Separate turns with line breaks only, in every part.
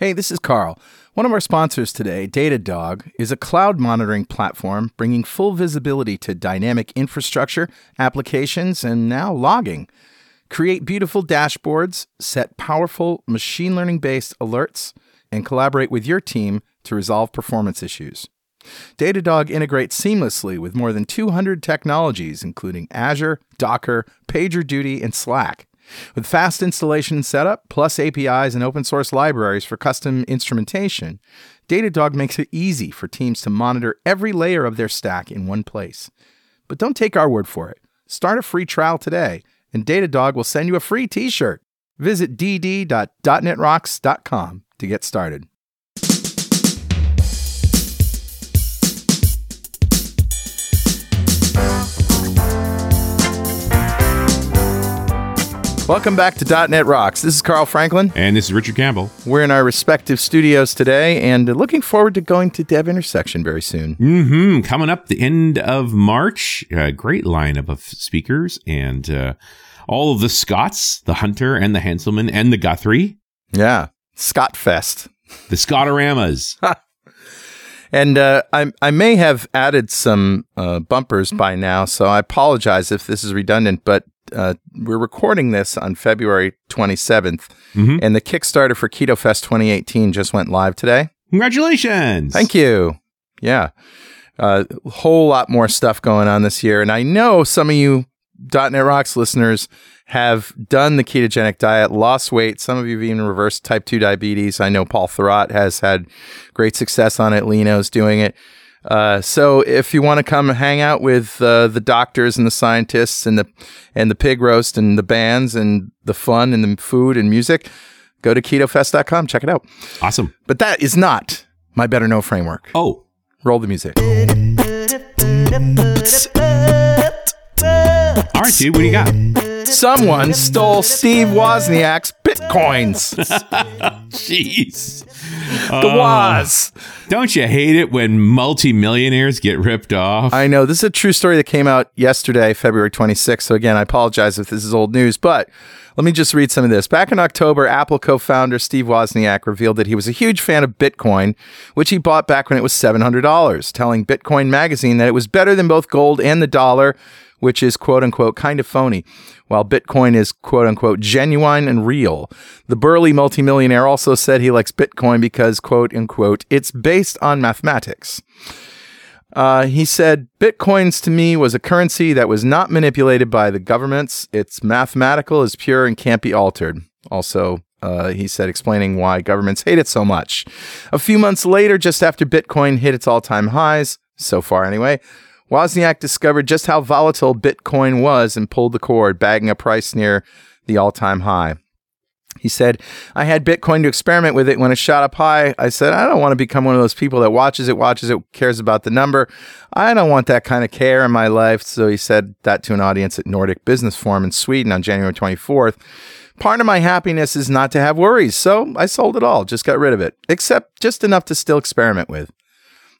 Hey, this is Carl. One of our sponsors today, Datadog, is a cloud monitoring platform bringing full visibility to dynamic infrastructure, applications, and now logging. Create beautiful dashboards, set powerful machine learning based alerts, and collaborate with your team to resolve performance issues. Datadog integrates seamlessly with more than 200 technologies, including Azure, Docker, PagerDuty, and Slack. With fast installation setup, plus APIs and open source libraries for custom instrumentation, Datadog makes it easy for teams to monitor every layer of their stack in one place. But don't take our word for it. Start a free trial today, and Datadog will send you a free t shirt. Visit dd.netrocks.com to get started. Welcome back to .NET Rocks. This is Carl Franklin.
And this is Richard Campbell.
We're in our respective studios today and looking forward to going to Dev Intersection very soon.
hmm Coming up the end of March, a great lineup of speakers and uh, all of the Scots, the Hunter and the Hanselman and the Guthrie,
Yeah, Scott Fest.
the Scotoramas.
And uh, I, I may have added some uh, bumpers by now, so I apologize if this is redundant, but uh, we're recording this on February 27th,
Mhm.
and the Kickstarter for Keto Fest 2018 just went live today.
Congratulations.
Thank you. Yeah. A whole lot more stuff going on this year. And I know some of you .NET Rocks listeners have done the ketogenic diet, lost weight. Some of you have even reversed type 2 diabetes. I know Paul Thurrott has had great success on it. Leno's doing it. Uh, so if you want to come hang out with uh, the doctors and the scientists and the and the pig roast and the bands and the fun and the food and music, go to ketofest.com. Check it out.
Awesome.
But that is not my better know framework.
Oh,
Roll the music.
All right, dude. What do you got?
Someone stole Steve Wozniak's bitcoins.
Jeez.
The oh. Woz.
Don't you hate it when multimillionaires get ripped off?
I know this is a true story that came out yesterday, February 26th. So again, I apologize if this is old news, but let me just read some of this. Back in October, Apple co-founder Steve Wozniak revealed that he was a huge fan of Bitcoin, which he bought back when it was $700, telling Bitcoin magazine that it was better than both gold and the dollar, which is quote unquote kind of phony, while Bitcoin is quote unquote genuine and real. The burly multimillionaire also said he likes Bitcoin because quote unquote it's based on mathematics. Uh, he said, Bitcoins to me was a currency that was not manipulated by the governments. It's mathematical, is pure, and can't be altered. Also, uh, he said, explaining why governments hate it so much. A few months later, just after Bitcoin hit its all time highs, so far anyway, Wozniak discovered just how volatile Bitcoin was and pulled the cord, bagging a price near the all time high. He said, I had Bitcoin to experiment with it. When it shot up high, I said, I don't want to become one of those people that watches it, watches it, cares about the number. I don't want that kind of care in my life. So he said that to an audience at Nordic Business Forum in Sweden on January 24th. Part of my happiness is not to have worries. So I sold it all, just got rid of it, except just enough to still experiment with.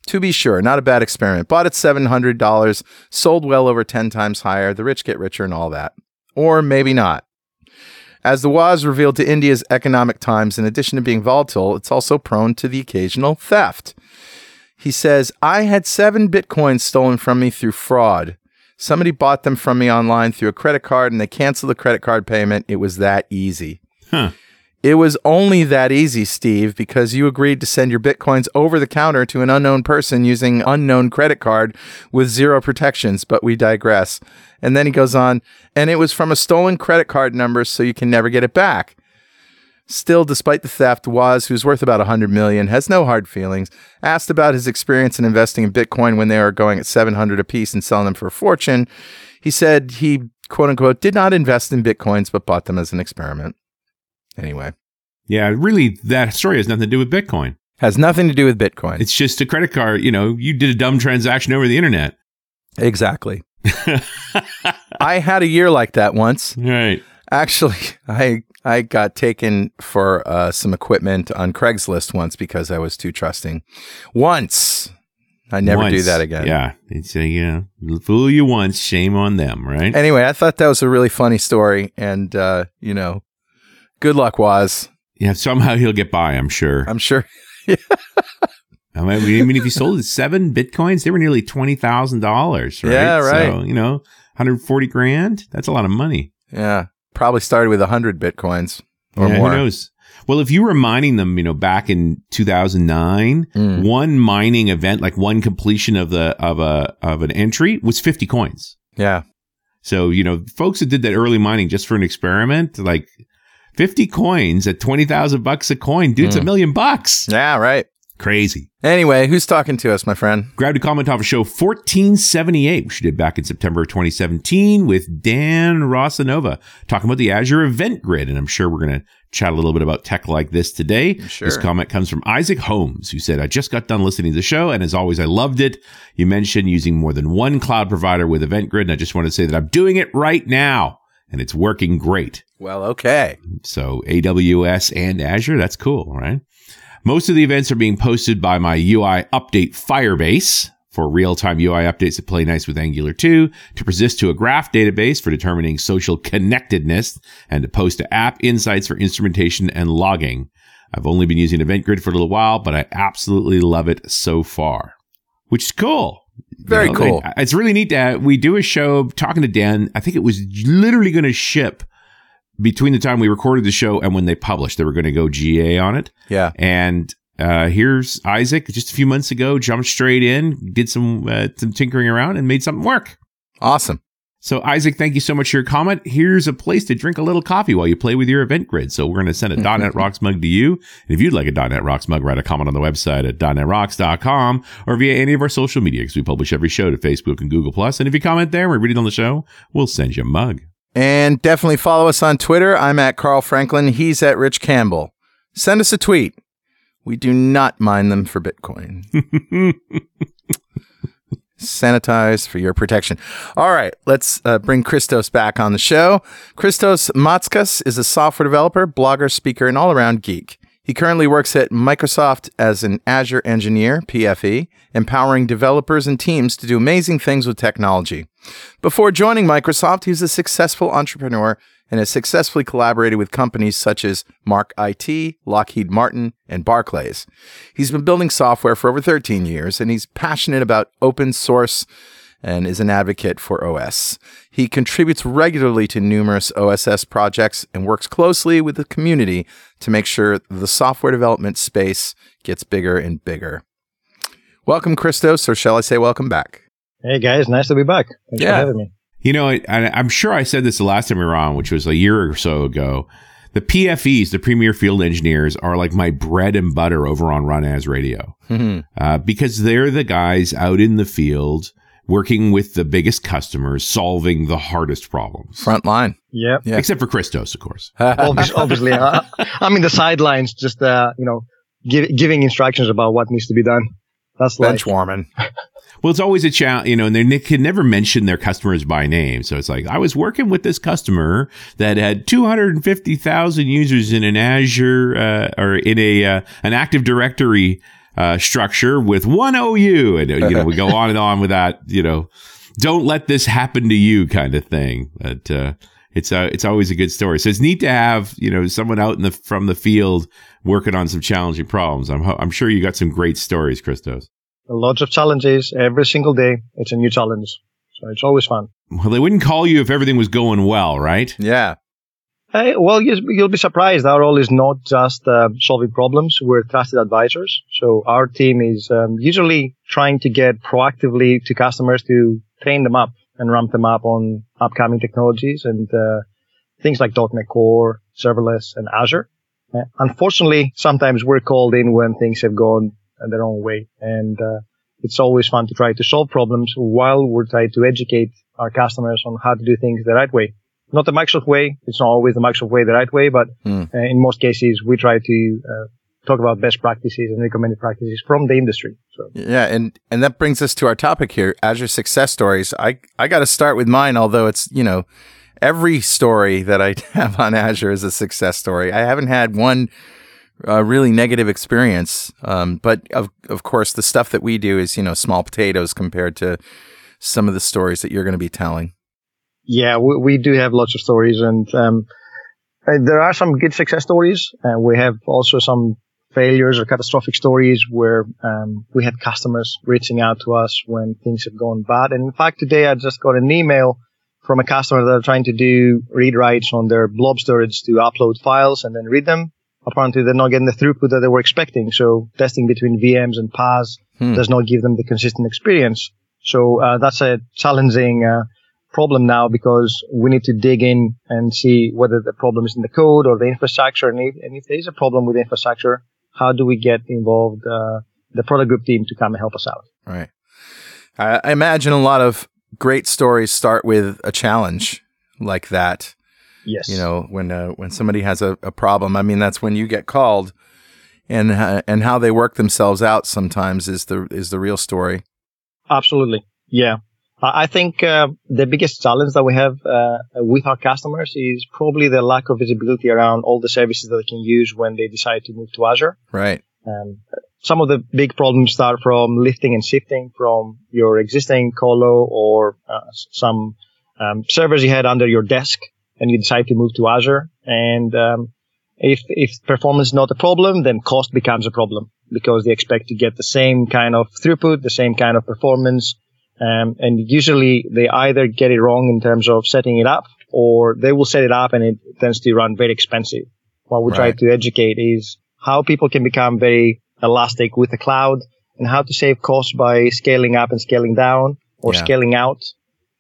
To be sure, not a bad experiment. Bought at $700, sold well over 10 times higher. The rich get richer and all that. Or maybe not. As the Woz revealed to India's Economic Times, in addition to being volatile, it's also prone to the occasional theft. He says, I had seven bitcoins stolen from me through fraud. Somebody bought them from me online through a credit card and they canceled the credit card payment. It was that easy.
Huh.
It was only that easy, Steve, because you agreed to send your bitcoins over the counter to an unknown person using unknown credit card with zero protections, but we digress. And then he goes on, and it was from a stolen credit card number, so you can never get it back. Still, despite the theft, Woz, who's worth about 100 million, has no hard feelings. Asked about his experience in investing in Bitcoin when they were going at 700 apiece and selling them for a fortune, he said he quote unquote did not invest in Bitcoins but bought them as an experiment. Anyway,
Yeah, really, that story has nothing to do with Bitcoin.
has nothing to do with Bitcoin.
It's just a credit card. You know, you did a dumb transaction over the internet.
exactly. I had a year like that once.
Right.
Actually, I I got taken for uh, some equipment on Craigslist once because I was too trusting. Once, I never do that again.
Yeah. It's, uh, you know, fool you once, shame on them, right?
Anyway, I thought that was a really funny story, and uh, you know, good luck, Woz.
Yeah, somehow he'll get by. I'm sure.
I'm sure.
I mean, I mean, if he sold seven bitcoins, they were nearly twenty thousand dollars. Right?
Yeah, right.
So you know, 140 grand. That's a lot of money.
Yeah, probably started with hundred bitcoins or
yeah,
more.
Who knows? Well, if you were mining them, you know, back in 2009,
Mm.
one mining event, like one completion of the of a of an entry, was 50 coins.
Yeah,
So you know, folks that did that early mining just for an experiment, like 50 coins at 20,000 bucks a coin, dude, it's a
Mm.
million bucks.
yeah, right.
Crazy.
Anyway, who's talking to us, my friend?
Grabbed a comment off of show 1478, which we did back in September of 2017 with Dan Rosanova talking about the Azure Event Grid. And I'm sure we're going to chat a little bit about tech like this today.
Sure.
This comment comes from Isaac Holmes, who said, I just got done listening to the show. And as always, I loved it. You mentioned using more than one cloud provider with Event Grid. And I just want to say that I'm doing it right now and it's working great.
Well, okay.
So AWS and Azure, that's cool, right? Most of the events are being posted by my UI update Firebase for real-time UI updates that play nice with Angular 2, to persist to a graph database for determining social connectedness, and to post to app insights for instrumentation and logging. I've only been using Event Grid for a little while, but I absolutely love it so far, which is cool.
Very cool.
it- It's really neat that we do a show talking to Dan. I think it was literally going to ship between the time we recorded the show and when they published. They were going to go GA on it.
Yeah.
And uh, here's Isaac just a few months ago, jumped straight in, did some uh, some tinkering around, and made something work.
Awesome.
So Isaac, thank you so much for your comment. Here's a place to drink a little coffee while you play with your event grid. So we're going to send a .NET Rocks mug to you. And if you'd like a .NET Rocks mug, write a comment on the website at .NETRocks.com or via any of our social media because we publish every show to Facebook and Google Plus. And if you comment there, we read it on the show, we'll send you a mug.
And definitely follow us on Twitter. I'm at Carl Franklin. He's at Rich Campbell. Send us a tweet. We do not mine them for Bitcoin. Sanitize for your protection. All right, let's uh, bring Christos back on the show. Christos Matskas is a software developer, blogger, speaker, and all around geek. He currently works at Microsoft as an Azure engineer, PFE, empowering developers and teams to do amazing things with technology. Before joining Microsoft, he was a successful entrepreneur and has successfully collaborated with companies such as Markit, Lockheed Martin, and Barclays. He's been building software for over 13 years and he's passionate about open source and is an advocate for OS. He contributes regularly to numerous OSS projects and works closely with the community to make sure the software development space gets bigger and bigger. Welcome, Christos, or shall I say welcome back?
Hey guys, nice to be back. Thanks
Yeah.
for having me.
You know, I, I- I'm sure I said this the last time we were on, which was a year or so ago. The PFEs, the Premier Field Engineers, are like my bread and butter over on RunAs Radio uh, because they're the guys out in the field working with the biggest customers, solving the hardest problems.
Front line.
Yep.
Yeah.
Except for Christos, of course.
Obvious, obviously, uh, I'm in the sidelines, just uh, you know, give, giving instructions about what needs to be done. That's like
Bench warming.
Well, it's always a challenge, you know, and they can never mention their customers by name. So it's like, I was working with this customer that had 250,000 users in an Azure, uh, or in a, uh, an Active Directory, uh, structure with one OU. And, uh, you know, we go on and on with that, you know, don't let this happen to you kind of thing. But, uh, it's uh, it's always a good story. So it's neat to have you know someone out in the from the field working on some challenging problems. I'm I'm sure you got some great stories, Christos.
Lots of challenges every single day. It's a new challenge, so it's always fun.
Well, they wouldn't call you if everything was going well, right?
Yeah.
Hey, well, you, you'll be surprised. Our role is not just uh, solving problems. We're trusted advisors. So our team is um, usually trying to get proactively to customers to train them up and ramp them up on upcoming technologies and uh, things like .NET Core, serverless, and Azure. Uh, unfortunately, sometimes we're called in when things have gone their own way, and uh, it's always fun to try to solve problems while we're trying to educate our customers on how to do things the right way not the Microsoft way. It's not always the Microsoft way the right way, but
Hmm.
uh, in most cases, we try to uh, talk about best practices and recommended practices from the industry. So
Yeah, and and that brings us to our topic here, Azure success stories. I I got to start with mine, although it's you know every story that I have on Azure is a success story. I haven't had one uh, really negative experience, um, but of of course the stuff that we do is you know small potatoes compared to some of the stories that you're going to be telling.
yeah, we, we do have lots of stories, and um, Uh, there are some good success stories. and we have also some failures or catastrophic stories where um, we had customers reaching out to us when things have gone bad. And in fact, today I just got an email from a customer that are trying to do read writes on their blob storage to upload files and then read them. Apparently, they're not getting the throughput that they were expecting. So testing between VMs and PaaS hmm. does not give them the consistent experience. So uh, that's a challenging uh, problem now because we need to dig in and see whether the problem is in the code or the infrastructure. And if, and if there is a problem with the infrastructure, how do we get involved, uh, the product group team to come and help us out?
Right. I imagine a lot of great stories start with a challenge like that.
Yes.
You know, when uh, when somebody has a, a problem, I mean, that's when you get called, and uh, and how they work themselves out sometimes is the is the real story.
Absolutely. Yeah. I think uh, the biggest challenge that we have uh, with our customers is probably the lack of visibility around all the services that they can use when they decide to move to Azure.
Right.
Um, some of the big problems start from lifting and shifting from your existing colo or uh, some um, servers you had under your desk, and you decide to move to Azure. And um, if if performance is not a problem, then cost becomes a problem because they expect to get the same kind of throughput, the same kind of performance um, and usually they either get it wrong in terms of setting it up or they will set it up and it tends to run very expensive. What we right. try to educate is how people can become very elastic with the cloud and how to save costs by scaling up and scaling down or yeah. scaling out.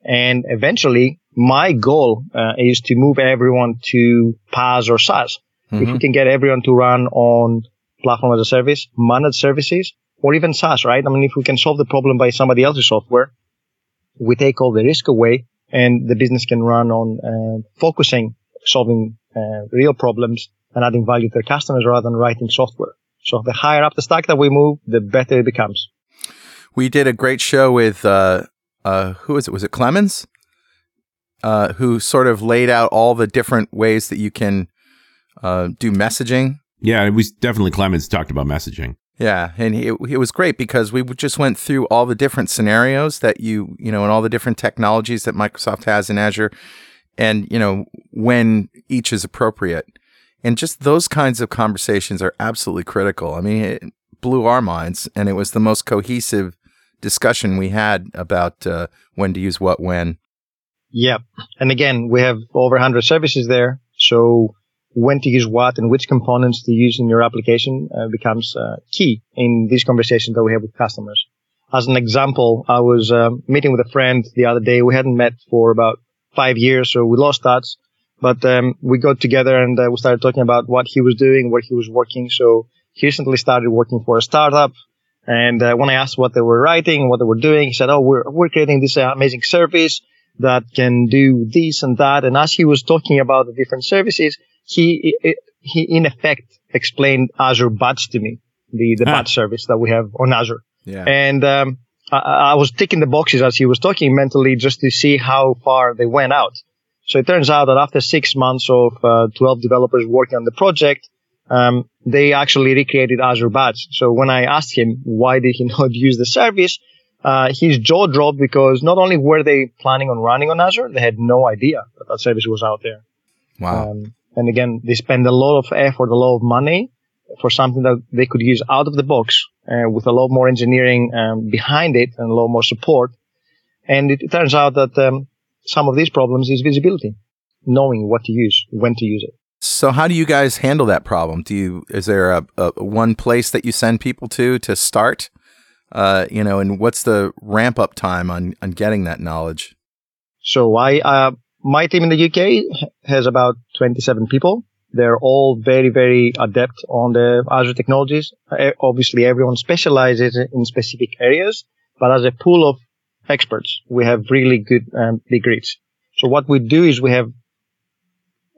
And eventually my goal uh, is to move everyone to PaaS or SaaS. Mm-hmm. If we can get everyone to run on platform as a service, managed services, or even SaaS, right? I mean, if we can solve the problem by somebody else's software, we take all the risk away and the business can run on uh, focusing, solving uh, real problems and adding value to their customers rather than writing software. So the higher up the stack that we move, the better it becomes.
We did a great show with, uh, uh, who is it? Was it Clemens? Uh, who sort of laid out all the different ways that you can uh, do messaging.
Yeah, it was definitely Clemens talked about messaging.
Yeah, and it, it was great because we just went through all the different scenarios that you, you know, and all the different technologies that Microsoft has in Azure and, you know, when each is appropriate. And just those kinds of conversations are absolutely critical. I mean, it blew our minds and it was the most cohesive discussion we had about uh, when to use what when.
Yeah. And again, we have over 100 services there. So when to use what and which components to use in your application uh, becomes uh, key in these conversations that we have with customers. As an example, I was um, meeting with a friend the other day. We hadn't met for about five years, so we lost touch. But um, we got together and uh, we started talking about what he was doing, where he was working. So he recently started working for a startup. And uh, when I asked what they were writing, what they were doing, he said, "Oh, we're we're creating this uh, amazing service that can do this and that." And as he was talking about the different services, he he in effect explained Azure Batch to me, the the ah. batch service that we have on Azure.
Yeah.
And um, I, I, was ticking the boxes as he was talking mentally just to see how far they went out. So it turns out that after six months of uh, 12 developers working on the project, um, they actually recreated Azure Batch. So when I asked him why did he not use the service, uh, his jaw dropped because not only were they planning on running on Azure, they had no idea that that service was out there.
Wow. Um,
and again, they spend a lot of effort, a lot of money for something that they could use out of the box uh, with a lot more engineering um, behind it and a lot more support. And it, it turns out that um, some of these problems is visibility, knowing what to use, when to use it.
So how do you guys handle that problem? Do you is there a, a one place that you send people to to start? Uh, you know, and what's the ramp up time on on getting that knowledge?
So I uh, my team in the UK has about 27 people. They're all very, very adept on the Azure technologies. Obviously, everyone specializes in specific areas, but as a pool of experts, we have really good um. So what we do is we have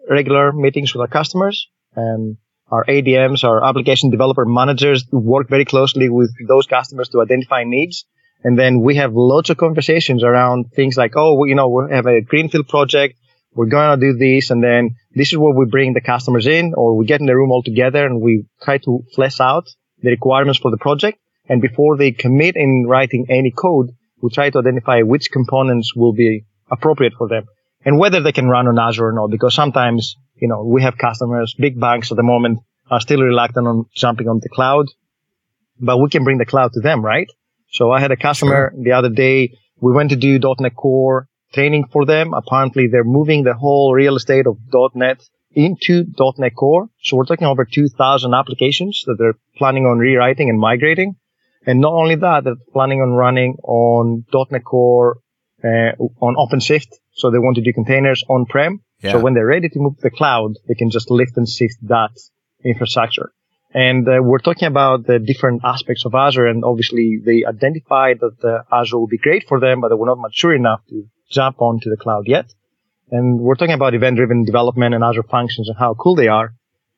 regular meetings with our customers and our ADMs, our application developer managers work very closely with those customers to identify needs and then we have lots of conversations around things like, oh, you know, we have a greenfield project. We're going to do this. And then this is where we bring the customers in or we get in the room all together and we try to flesh out the requirements for the project. And before they commit in writing any code, we try to identify which components will be appropriate for them and whether they can run on Azure or not, because sometimes you know, we have customers, big banks at the moment are still reluctant on jumping on the cloud, but we can bring the cloud to them, right? So I had a customer sure. the other day. We went to do .NET Core training for them. Apparently they're moving the whole real estate of .NET into .NET Core. So we're talking over 2000 applications that they're planning on rewriting and migrating. And not only that, they're planning on running on .NET Core on OpenShift. So they want to do containers on-prem. Yeah. So when they're ready to move to the cloud, they can just lift and shift that infrastructure. And uh, we're talking about the different aspects of Azure, and obviously they identified that uh, Azure will be great for them, but they were not mature enough to jump onto the cloud yet. And we're talking about event-driven development and Azure functions and how cool they are.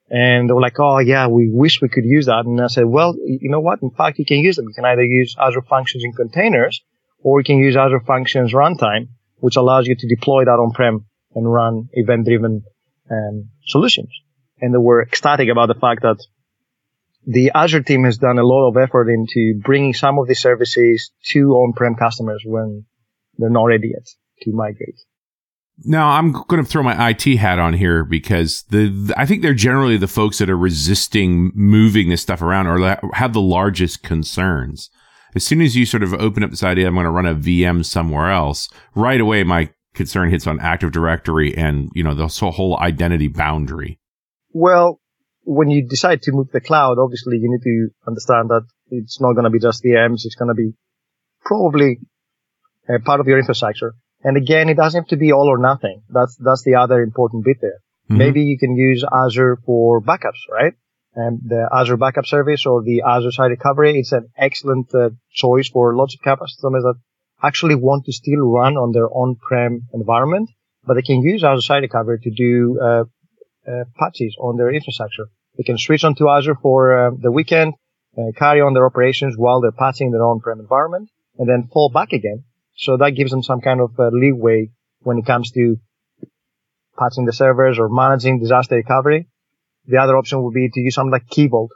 And they were like, oh yeah, we wish we could use that. And I said, well, you know what? In fact, you can use them. You can either use Azure functions in containers or you can use Azure functions runtime, which allows you to deploy that on-prem and run event-driven um, solutions. And they were ecstatic about the fact that the Azure team has done a lot of effort into bringing some of these services to on-prem customers when they're not ready yet to migrate.
Now I'm going to throw my IT hat on here because the, the, I think they're generally the folks that are resisting moving this stuff around or have the largest concerns. As soon as you sort of open up this idea, I'm going to run a VM somewhere else. Right away, my concern hits on Active Directory and you know the whole identity boundary.
Well, when you decide to move to the cloud, obviously you need to understand that it's not going to be just VMs. It's going to be probably a part of your infrastructure. And again, it doesn't have to be all or nothing. That's, that's the other important bit there. Mm-hmm. Maybe you can use Azure for backups, right? And the Azure backup service or the Azure site recovery, it's an excellent uh, choice for lots of customers that actually want to still run on their on-prem environment, but they can use Azure site recovery to do uh, uh, patches on their infrastructure. They can switch onto Azure for uh, the weekend, uh, carry on their operations while they're patching their on-prem environment, and then fall back again so that gives them some kind of uh, leeway when it comes to patching the servers or managing disaster recovery. The other option would be to use something like Key Vault,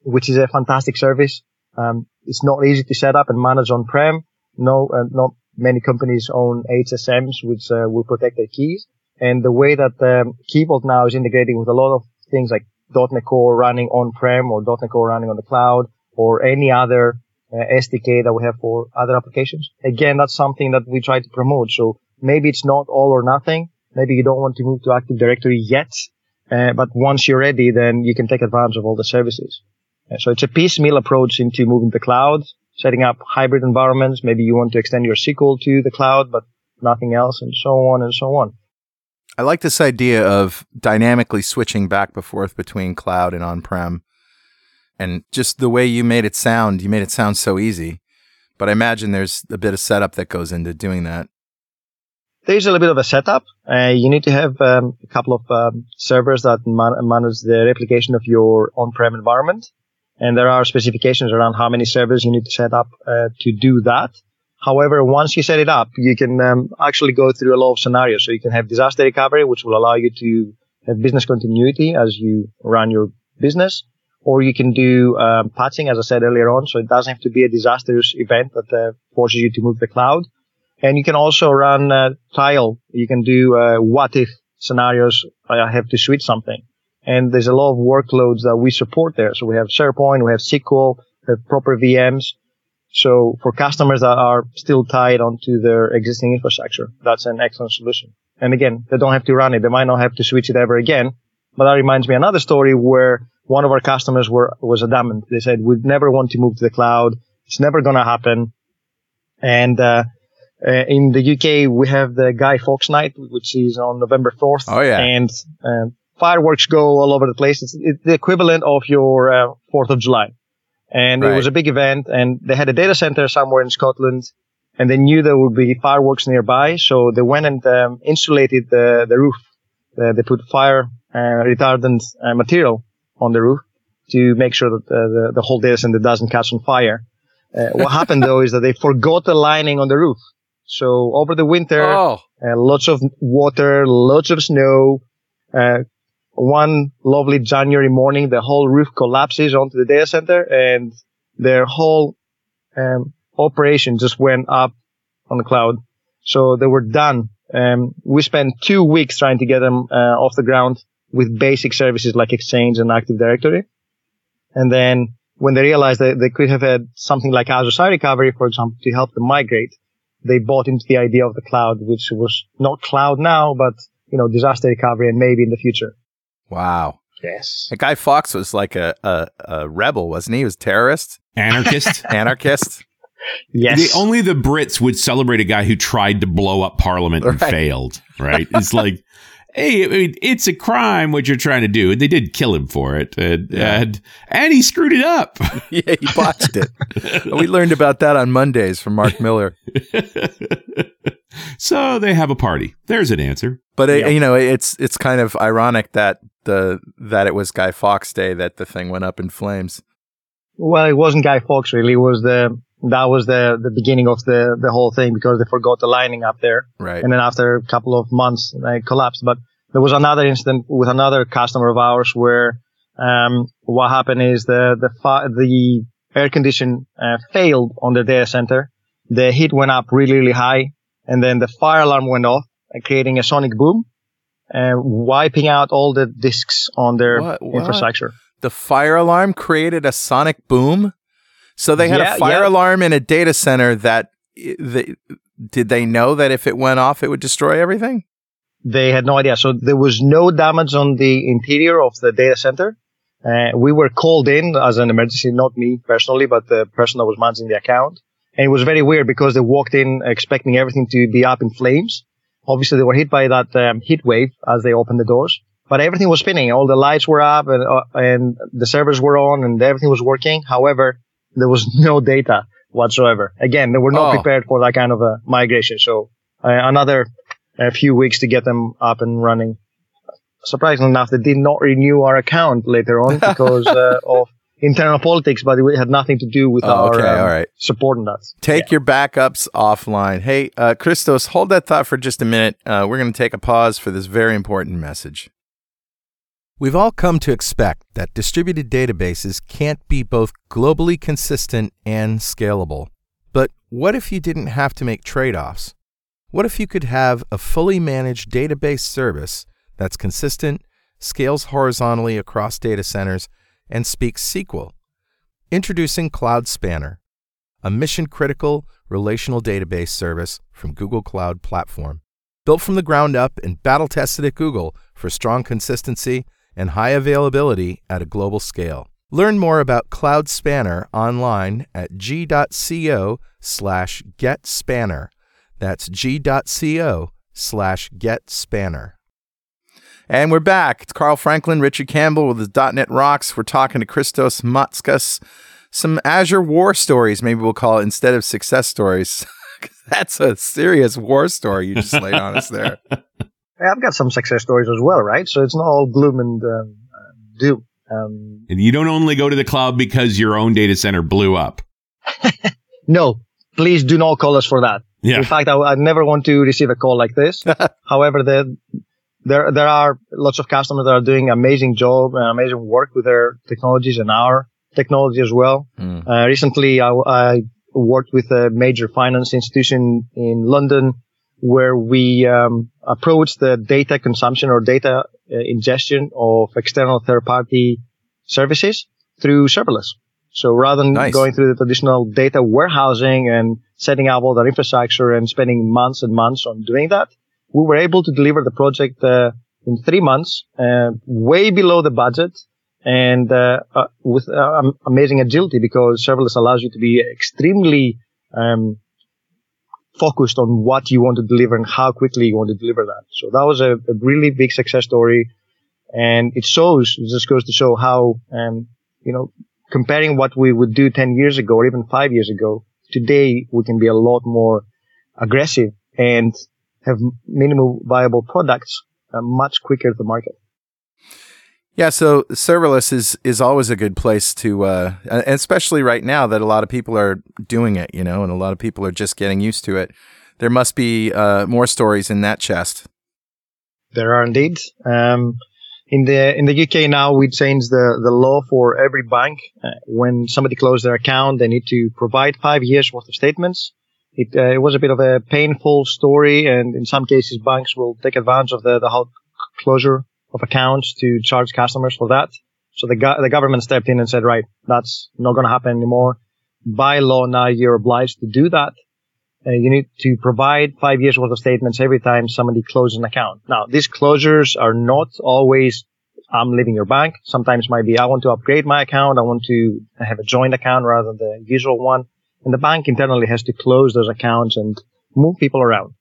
which is a fantastic service. Um, it's not easy to set up and manage on-prem. No, uh, not many companies own HSMs, which uh, will protect their keys. And the way that um, Key Vault now is integrating with a lot of things like .NET Core running on-prem or .NET Core running on the cloud or any other uh, SDK that we have for other applications. Again, that's something that we try to promote. So maybe it's not all or nothing. Maybe you don't want to move to Active Directory yet, uh, but once you're ready, then you can take advantage of all the services. Uh, so it's a piecemeal approach into moving the cloud, setting up hybrid environments. Maybe you want to extend your SQL to the cloud, but nothing else, and so on and so on.
I like this idea of dynamically switching back and forth between cloud and on-prem and just the way you made it sound, you made it sound so easy. But I imagine there's a bit of setup that goes into doing that.
There's a little bit of a setup. Uh, you need to have um, a couple of um, servers that man- manage the replication of your on-prem environment. And there are specifications around how many servers you need to set up uh, to do that. However, once you set it up, you can um, actually go through a lot of scenarios. So you can have disaster recovery, which will allow you to have business continuity as you run your business or you can do um, patching, as I said earlier on. So it doesn't have to be a disastrous event that uh, forces you to move the cloud. And you can also run uh, trial. You can do uh, what if scenarios. I have to switch something. And there's a lot of workloads that we support there. So we have SharePoint, we have SQL, we have proper VMs. So for customers that are still tied onto their existing infrastructure, that's an excellent solution. And again, they don't have to run it. They might not have to switch it ever again. But that reminds me another story where one of our customers were, was adamant. They said, we'd never want to move to the cloud. It's never going to happen. And, uh, uh, in the UK, we have the Guy Fawkes night, which is on November 4th.
Oh, yeah.
And, uh, fireworks go all over the place. It's, it's the equivalent of your, uh, 4th of July. And right. it was a big event and they had a data center somewhere in Scotland and they knew there would be fireworks nearby. So they went and, um, insulated the, the roof. Uh, they put fire, uh, retardant uh, material on the roof to make sure that uh, the, the whole data center doesn't catch on fire. Uh, what happened though is that they forgot the lining on the roof. So over the winter, oh. uh, lots of water, lots of snow. Uh, one lovely January morning, the whole roof collapses onto the data center and their whole um, operation just went up on the cloud. So they were done Um, we spent two weeks trying to get them uh, off the ground with basic services like Exchange and Active Directory. And then when they realized that they could have had something like Azure Site Recovery, for example, to help them migrate, they bought into the idea of the cloud, which was not cloud now, but you know, disaster recovery and maybe in the future.
Wow.
Yes.
That Guy Fawkes was like a, a, a rebel, wasn't he? He was terrorist,
Anarchist.
anarchist.
Yes.
The, only the Brits would celebrate a guy who tried to blow up Parliament and failed. Right? It's like, hey, I mean, it's a crime what you're trying to do. And they did kill him for it, and
Yeah.
and, and he screwed it up.
yeah, he botched it. we learned about that on Mondays from Mark Miller.
so they have a party. There's an answer.
But it,
Yeah.
you know, it's it's kind of ironic that the that it was Guy Fawkes Day that the thing went up in flames.
Well, it wasn't Guy Fawkes really. It was the, that was the, the beginning of the, the whole thing because they forgot the lining up there.
Right.
And then after a couple of months, it collapsed. But there was another incident with another customer of ours where, um, what happened is the, the, fi- the air condition, uh, failed on the data center. The heat went up really, really high. And then the fire alarm went off, uh, creating a sonic boom, uh, wiping out all the disks on their
What? What?
infrastructure.
the fire alarm created a sonic boom. So they had
Yeah,
a fire
yeah.
alarm in a data center that the, did they know that if it went off it would destroy everything?
They had no idea. So there was no damage on the interior of the data center. Uh, we were called in as an emergency, not me personally, but the person that was managing the account. And it was very weird because they walked in expecting everything to be up in flames. Obviously, they were hit by that um, heat wave as they opened the doors, but everything was spinning. All the lights were up and, uh, and the servers were on and everything was working. However, there was no data whatsoever. Again, they were not
Oh.
prepared for that kind of a migration. So uh, another a few weeks to get them up and running. Surprisingly enough, they did not renew our account later on because uh, of internal politics, but it had nothing to do with
Oh,
our
okay,
um,
all right.
supporting us.
Take your backups offline. Hey, uh, Christos, hold that thought for just a minute. Uh, we're going to take a pause for this very important message. We've all come to expect that distributed databases can't be both globally consistent and scalable. But what if you didn't have to make trade offs? What if you could have a fully managed database service that's consistent, scales horizontally across data centers, and speaks SQL? Introducing Cloud Spanner a mission critical relational database service from Google Cloud Platform. Built from the ground up and battle tested at Google for strong consistency and high availability at a global scale. Learn more about Cloud Spanner online at g.co slash getspanner. That's g.co slash getspanner. And we're back. It's Carl Franklin, Richard Campbell with his .NET Rocks. We're talking to Christos Matskas some Azure war stories, maybe we'll call it instead of success stories. That's a serious war story you just laid on us there.
Yeah, I've got some success stories as well, right? So it's not all gloom and um, uh, doom. Um,
And you don't only go to the cloud because your own data center blew up.
no, please do not call us for that.
Yeah.
In fact, I, I never want to receive a call like this. However, there, there, there are lots of customers that are doing amazing job and amazing work with their technologies and our technology as well.
Mm.
Uh, recently, I, I worked with a major finance institution in London where we um, approached the data consumption or data uh, ingestion of external third-party services through serverless. So rather than
Nice.
going through the traditional data warehousing and setting up all that infrastructure and spending months and months on doing that, we were able to deliver the project uh, in three months, uh, way below the budget, and uh, uh, with uh, amazing agility because serverless allows you to be extremely um, focused on what you want to deliver and how quickly you want to deliver that. So that was a, a really big success story, and it shows. It just goes to show how um, you know comparing what we would do 10 years ago or even five years ago, today we can be a lot more aggressive and have minimal viable products uh, much quicker to market.
Yeah, so serverless is is always a good place to, uh, especially right now that a lot of people are doing it, you know, and a lot of people are just getting used to it. There must be uh, more stories in that chest.
There are indeed. Um, in the in the UK now, we changed the the law for every bank. Uh, when somebody closes their account, they need to provide five years worth of statements it, uh, it was a bit of a painful story, and in some cases, banks will take advantage of the, the whole closure of accounts to charge customers for that. So the, go- the government stepped in and said, right, that's not going to happen anymore. By law, now you're obliged to do that. Uh, you need to provide five years worth of statements every time somebody closes an account. Now, these closures are not always I'm leaving your bank. Sometimes might be I want to upgrade my account. I want to have a joint account rather than the usual one. And the bank internally has to close those accounts and move people around.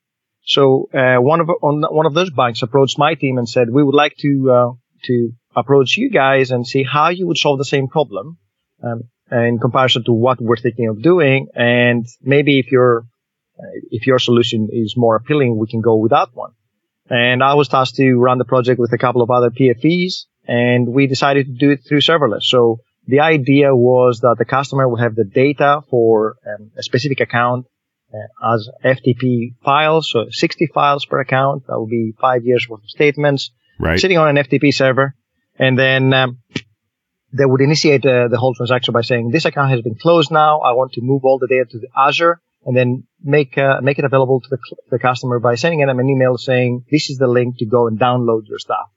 So uh, one of one of those banks approached my team and said, "We would like to uh, to approach you guys and see how you would solve the same problem um, in comparison to what we're thinking of doing, and maybe if your uh, if your solution is more appealing, we can go with that one." And I was tasked to run the project with a couple of other PFEs, and we decided to do it through serverless. So the idea was that the customer will have the data for um, a specific account as FTP files, so 60 files per account. That will be five years worth of statements
Right.
sitting on an FTP server. And then um, they would initiate uh, the whole transaction by saying, this account has been closed now. I want to move all the data to the Azure and then make uh, make it available to the, the customer by sending them an email saying, this is the link to go and download your stuff.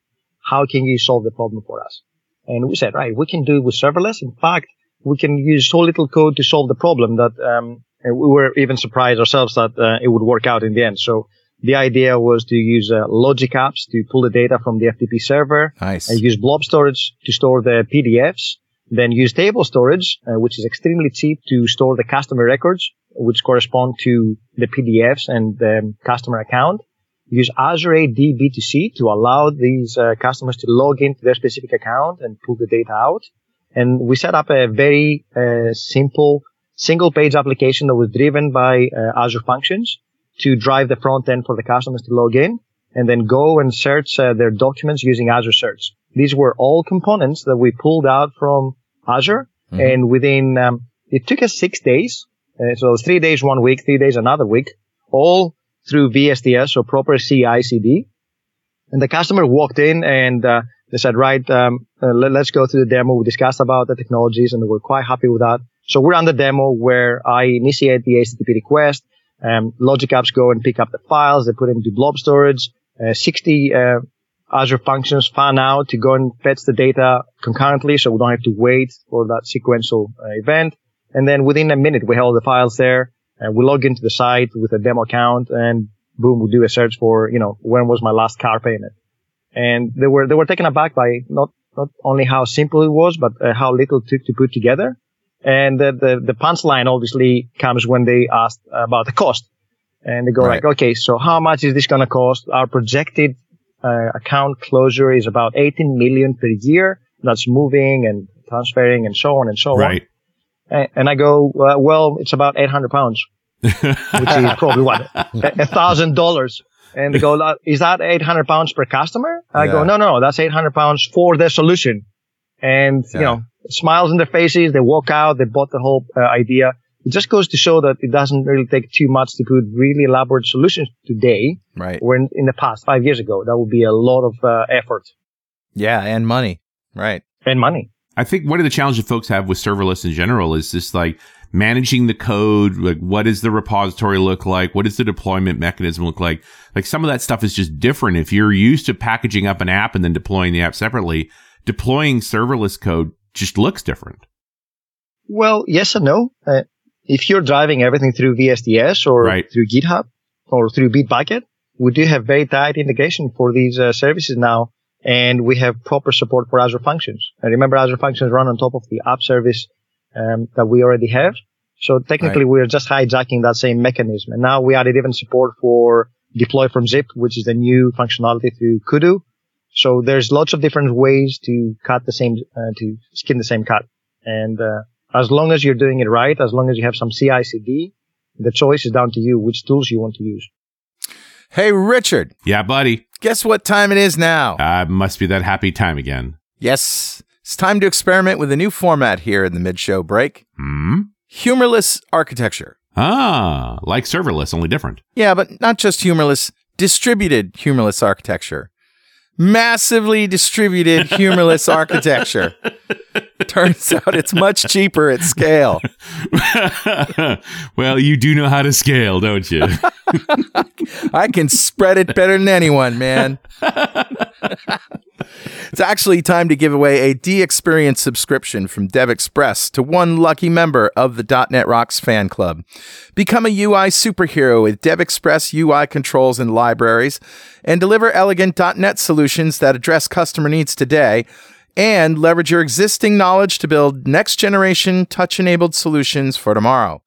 How can you solve the problem for us? And we said, right, we can do it with serverless. In fact, we can use so little code to solve the problem that um, and we were even surprised ourselves that uh, it would work out in the end. So the idea was to use uh, logic apps to pull the data from the FTP server
Nice.
and use blob storage to store the PDFs. Then use table storage, uh, which is extremely cheap to store the customer records, which correspond to the PDFs and the customer account. Use Azure AD B2C to allow these uh, customers to log into their specific account and pull the data out. And we set up a very uh, simple single page application that was driven by uh, Azure Functions to drive the front end for the customers to log in and then go and search uh, their documents using Azure Search. These were all components that we pulled out from Azure and within, um, it took us six days. Uh, so it was three days one week, three days another week, all through VSTS, so proper CI CD. And the customer walked in and, uh, they said, right, um, uh, let, us go through the demo. We discussed about the technologies and we're quite happy with that. So we're on the demo where I initiate the HTTP request. Um, Logic apps go and pick up the files. They put it into blob storage. Uh, 60 uh, Azure functions fan out to go and fetch the data concurrently, so we don't have to wait for that sequential uh, event. And then within a minute, we have all the files there. And we log into the site with a demo account, and boom, we do a search for you know when was my last car payment. And they were they were taken aback by not not only how simple it was, but uh, how little it took to put together. And the, the, the punchline obviously comes when they ask about the cost. And they go
Right.
like, okay, so how much is this going to cost? Our projected uh, account closure is about 18 million per year. That's moving and transferring and so on and so
Right.
on. A- And I go, uh, well, it's about 800 pounds, which is probably what? A thousand dollars. And they go, "Uh, is that 800 pounds per customer? I go,
Yeah.
no, no, that's 800 pounds for the solution. And, you know, smiles in their faces. They walk out. They bought the whole uh, idea. It just goes to show that it doesn't really take too much to put really elaborate solutions today.
Right.
When in the past, five years ago, that would be a lot of uh, effort
Yeah, and money. Right.
and money.
I think one of the challenges folks have with serverless in general is just like managing the code. Like, what does the repository look like? What does the deployment mechanism look like? Like, some of that stuff is just different. If you're used to packaging up an app and then deploying the app separately, deploying serverless code just looks different.
Well, yes and no. Uh, if you're driving everything through VSTS or
Right.
through GitHub or through Bitbucket, we do have very tight integration for these uh, services now, and we have proper support for Azure Functions. And remember, Azure Functions run on top of the app service um, that we already have. So technically, we're just hijacking that same mechanism. And now we added even support for deploy from zip, which is the new functionality through Kudu. So there's lots of different ways to cut the same, uh, to skin the same cut. And uh, as long as you're doing it right, as long as you have some CI/CD, the choice is down to you which tools you want to use.
Hey, Richard,
Yeah, buddy.
guess what time it is now?
Uh, must be that happy time again.
yes, it's time to experiment with a new format here in the mid show break
Hmm.
humorless architecture.
Ah, like serverless, only different.
Yeah, but not just humorless, distributed humorless architecture. Massively distributed humorless architecture. Turns out it's much cheaper at scale.
well, you do know how to scale, don't you?
I can spread it better than anyone, man. it's actually time to give away a DXperience subscription from DevExpress to one lucky member of the .NET Rocks fan club. Become a UI superhero with DevExpress UI controls and libraries, and deliver elegant .NET solutions that address customer needs today and leverage your existing knowledge to build next generation touch enabled solutions for tomorrow.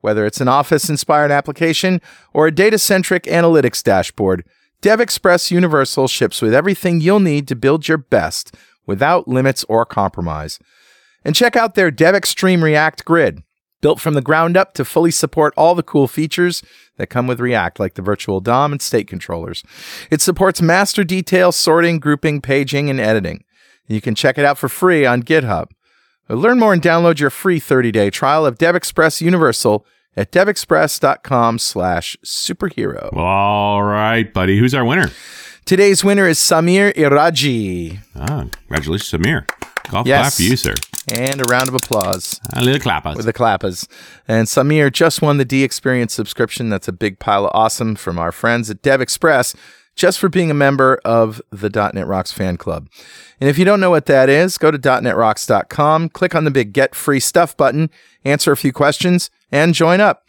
Whether it's an Office inspired application or a data centric analytics dashboard, DevExpress Universal ships with everything you'll need to build your best without limits or compromise. And check out their DevExtreme React Grid, built from the ground up to fully support all the cool features that come with React, like the virtual DOM and state controllers. It supports master detail, sorting, grouping, paging, and editing. You can check it out for free on GitHub. Learn more and download your free 30-day trial of DevExpress Universal at devexpress.com slash superhero.
All right, buddy. Who's our winner?
Today's winner is Samir Iraji.
Ah, congratulations, Samir. Golf
Yes.
clap for you, sir.
And a round of applause
A little clap us.
with the clappers. And Samir just won the DXperience subscription. That's a big pile of awesome from our friends at DevExpress just for being a member of the .NET Rocks fan club. And if you don't know what that is, go to .NET .NETRocks.com, click on the big Get Free Stuff button, answer a few questions, and join up.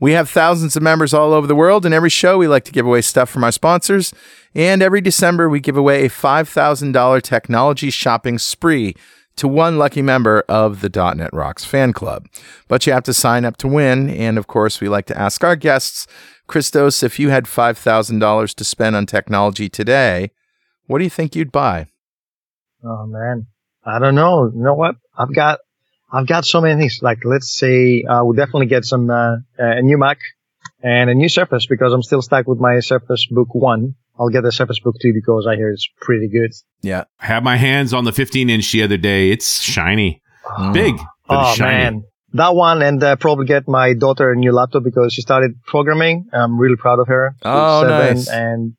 We have thousands of members all over the world, and every show we like to give away stuff from our sponsors. And every December we give away a $5,000 technology shopping spree to one lucky member of the .NET Rocks fan club. But you have to sign up to win, and of course we like to ask our guests, Christos, if you had $5,000 to spend on technology today, what do you think you'd buy?
Oh man, I don't know. You know what? I've got, I've got so many things. Like, let's say, I would definitely get some, uh, a new Mac and a new Surface because I'm still stuck with my Surface Book 1. I'll get the Surface Book 2 because I hear it's pretty good.
Yeah.
I had my hands on the 15 inch the other day. It's shiny. Big, but
Oh
it's shiny.
man. That one and uh, probably get my daughter a new laptop because she started programming. I'm really proud of her. She's
Oh,
seven
nice.
And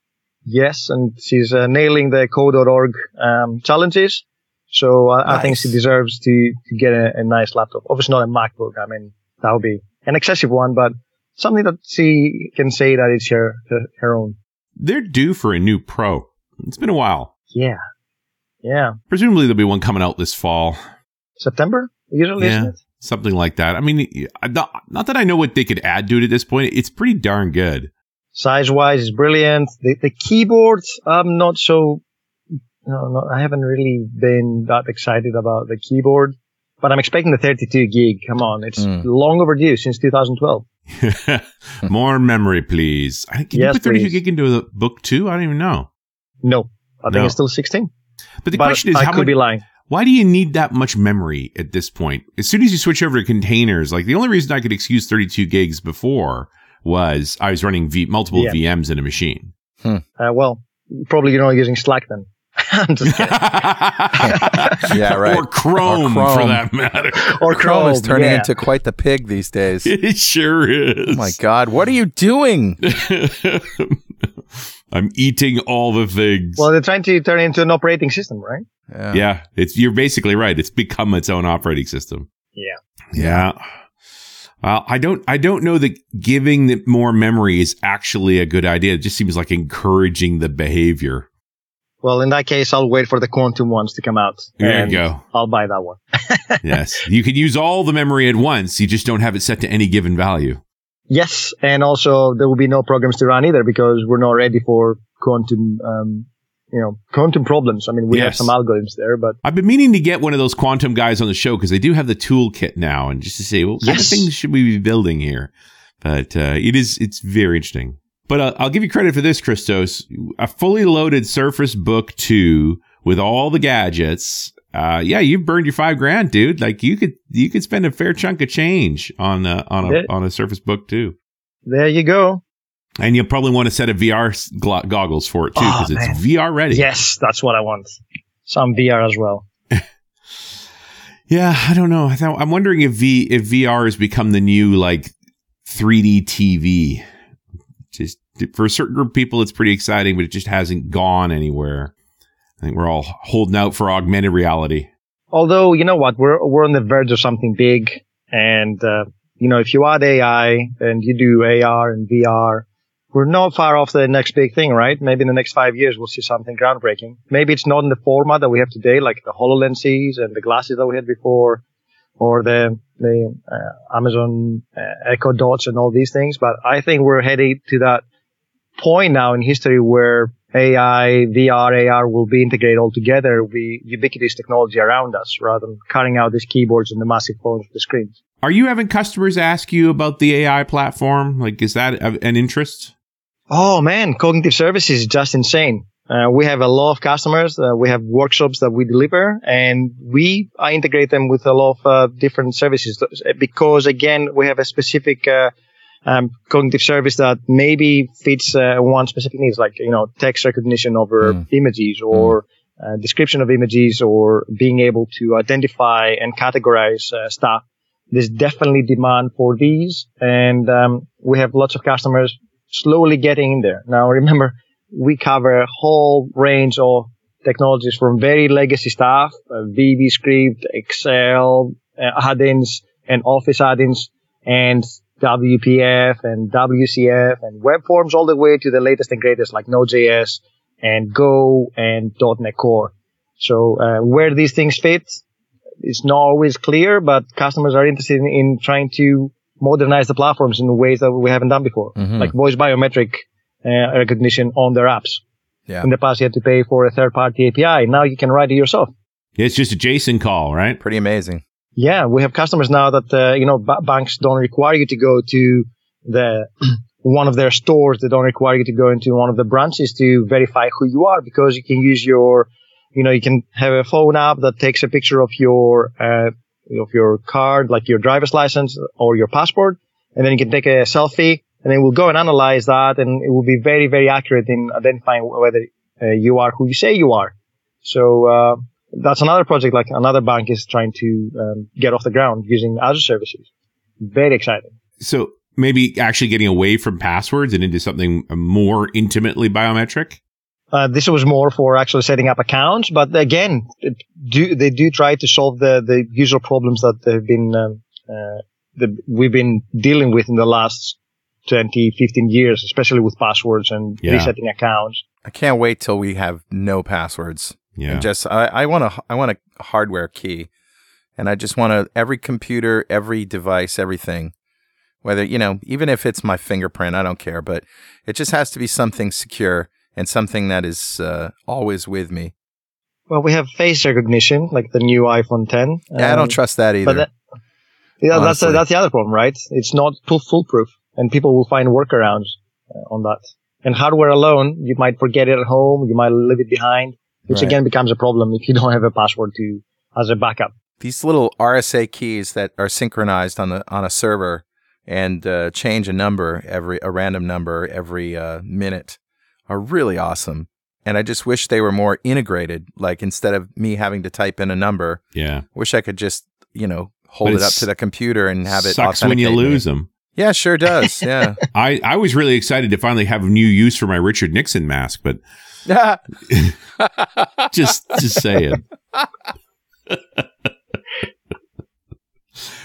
yes, and she's uh, nailing the code.org um, challenges. So I, I think she deserves to, to get a, a nice laptop. Obviously not a MacBook. I mean, that would be an excessive one, but something that she can say that it's her, her, her own.
They're due for a new Pro. It's been a while.
Yeah. Yeah.
Presumably there'll be one coming out this fall.
September, usually,
Yeah.
isn't it?
Something like that. I mean, not, not that I know what they could add to it at this point. It's pretty darn good.
size wise is brilliant. The, the keyboard, I'm not so, no, no, I haven't really been that excited about the keyboard, but I'm expecting the 32 gig. Come on. It's
Mm.
long overdue since 2012.
More memory, please. I- Can you put 32
please.
gig into the book too? I don't even know.
No, I think
No.
it's still 16,
But the
but
question is,
I
how
could
much,
be lying.
why do you need that much memory at this point? As soon as you switch over to containers, like the only reason I could excuse 32 gigs before was I was running v- multiple
Yeah.
VMs in a machine.
Uh, well, probably you're not using Slack then. I'm just kidding.
Yeah, right.
Or Chrome,
Or Chrome.
for that matter.
or
Chrome is turning
yeah.
into quite the pig these days.
it sure is.
Oh my God. What are you doing?
I'm eating all the things.
Well, they're trying to turn it into an operating system, right?
Yeah.
yeah, it's you're basically right. It's become its own operating system.
Yeah.
Yeah. Well, I don't I don't know that giving it more memory is actually a good idea. It just seems like encouraging the behavior.
Well, in that case, I'll wait for the quantum ones to come out.
There you go.
I'll buy that one.
yes. You can use all the memory at once. You just don't have it set to any given value.
Yes, and also there will be no programs to run either because we're not ready for quantum, um, you know, quantum problems. I mean, we have some algorithms there, but
I've been meaning to get one of those quantum guys on the show because they do have the toolkit now, and just to say, well, what kind of things should we be building here? But uh, it is it's very interesting. But uh, I'll give you credit for this, Christos. A fully loaded Surface Book Two with all the gadgets. Uh, yeah, you've burned your five grand, dude. Like you could you could spend a fair chunk of change on a, on a
Yeah.
on a Surface Book Two,
there you go.
and you'll probably want a set of VR glo- goggles for it too
Oh,
because it's. VR ready.
Yes, that's what I want. Some VR as well.
Yeah, I don't know. I thought, I'm wondering if V if VR has become the new like 3D TV. For a certain group of people, it's pretty exciting, but it just hasn't gone anywhere. I think we're all holding out for augmented reality.
Although, you know what? We're, we're on the verge of something big. And, uh, you know, if you add AI and you do AR and VR, we're not far off the next big thing, right? Maybe in the next five years, we'll see something groundbreaking. Maybe it's not in the format that we have today, like the HoloLenses and the glasses that we had before, or the, the uh, Amazon uh, Echo Dots and all these things. But I think we're headed to that point now in history where AI, VR, AR will be integrated all together, be ubiquitous technology around us rather than cutting out these keyboards and the massive phones with the screens.
Are you having customers ask you about the AI platform? Like, is that an interest?
Oh man, cognitive services is just insane. Uh, we have a lot of customers. Uh, we have workshops that we deliver and we I integrate them with a lot of uh, different services because again, we have a specific, uh, um, cognitive service that maybe fits uh, one specific needs, like, you know, text recognition over mm. images or mm. description of images or being able to identify and categorize stuff. There's definitely demand for these and, um, we have lots of customers slowly getting in there. Now remember, we cover a whole range of technologies from very legacy stuff, uh, VB script, Excel, uh, add-ins and Office add-ins and WPF and WCF and web forms all the way to the latest and greatest like Node.js and Go and .NET Core. So uh, where these things fit, it's not always clear, but customers are interested in, in trying to modernize the platforms in ways that we haven't done before, mm-hmm. like voice biometric uh, recognition on their apps. Yeah. In the past, you had to pay for a third party API. Now you can write it yourself.
It's just a JSON call, right?
Pretty amazing.
Yeah, we have customers now that uh, you know b- banks don't require you to go to the one of their stores. They don't require you to go into one of the branches to verify who you are because you can use your, you know, you can have a phone app that takes a picture of your uh, of your card, like your driver's license or your passport, and then you can take a selfie, and then we'll go and analyze that, and it will be very, very accurate in identifying whether uh, you are who you say you are. So uh, that's another project, like another bank is trying to um, get off the ground using Azure services. Very exciting.
So maybe actually getting away from passwords and into something more intimately biometric.
Uh, this was more for actually setting up accounts, but again, do, they do try to solve the, the usual problems that they've been, um, uh, the, we've been dealing with in the last 20, 15 years, especially with passwords and yeah. resetting accounts.
I can't wait till we have no passwords. Yeah. And just, I, I want a, I want a hardware key and I just want to, every computer, every device, everything, whether, you know, even if it's my fingerprint, I don't care, but it just has to be something secure and something that is uh, always with me.
Well, we have face recognition, like the new iPhone 10.
Yeah, um, I don't um, trust that either. But that,
yeah, that's a, that's the other problem, right? It's not foolproof, and people will find workarounds uh, on that. And hardware alone, you might forget it at home, you might leave it behind, which right. again becomes a problem if you don't have a password to as a backup.
These little RSA keys that are synchronized on the on a server and uh, change a number every a random number every uh, minute are really awesome. And I just wish they were more integrated. Like instead of me having to type in a number,
yeah,
wish I could just you know hold it up to the computer and have it.
Sucks when you lose
me.
them.
Yeah, sure does. Yeah,
I I was really excited to finally have a new use for my Richard Nixon mask, but just just saying.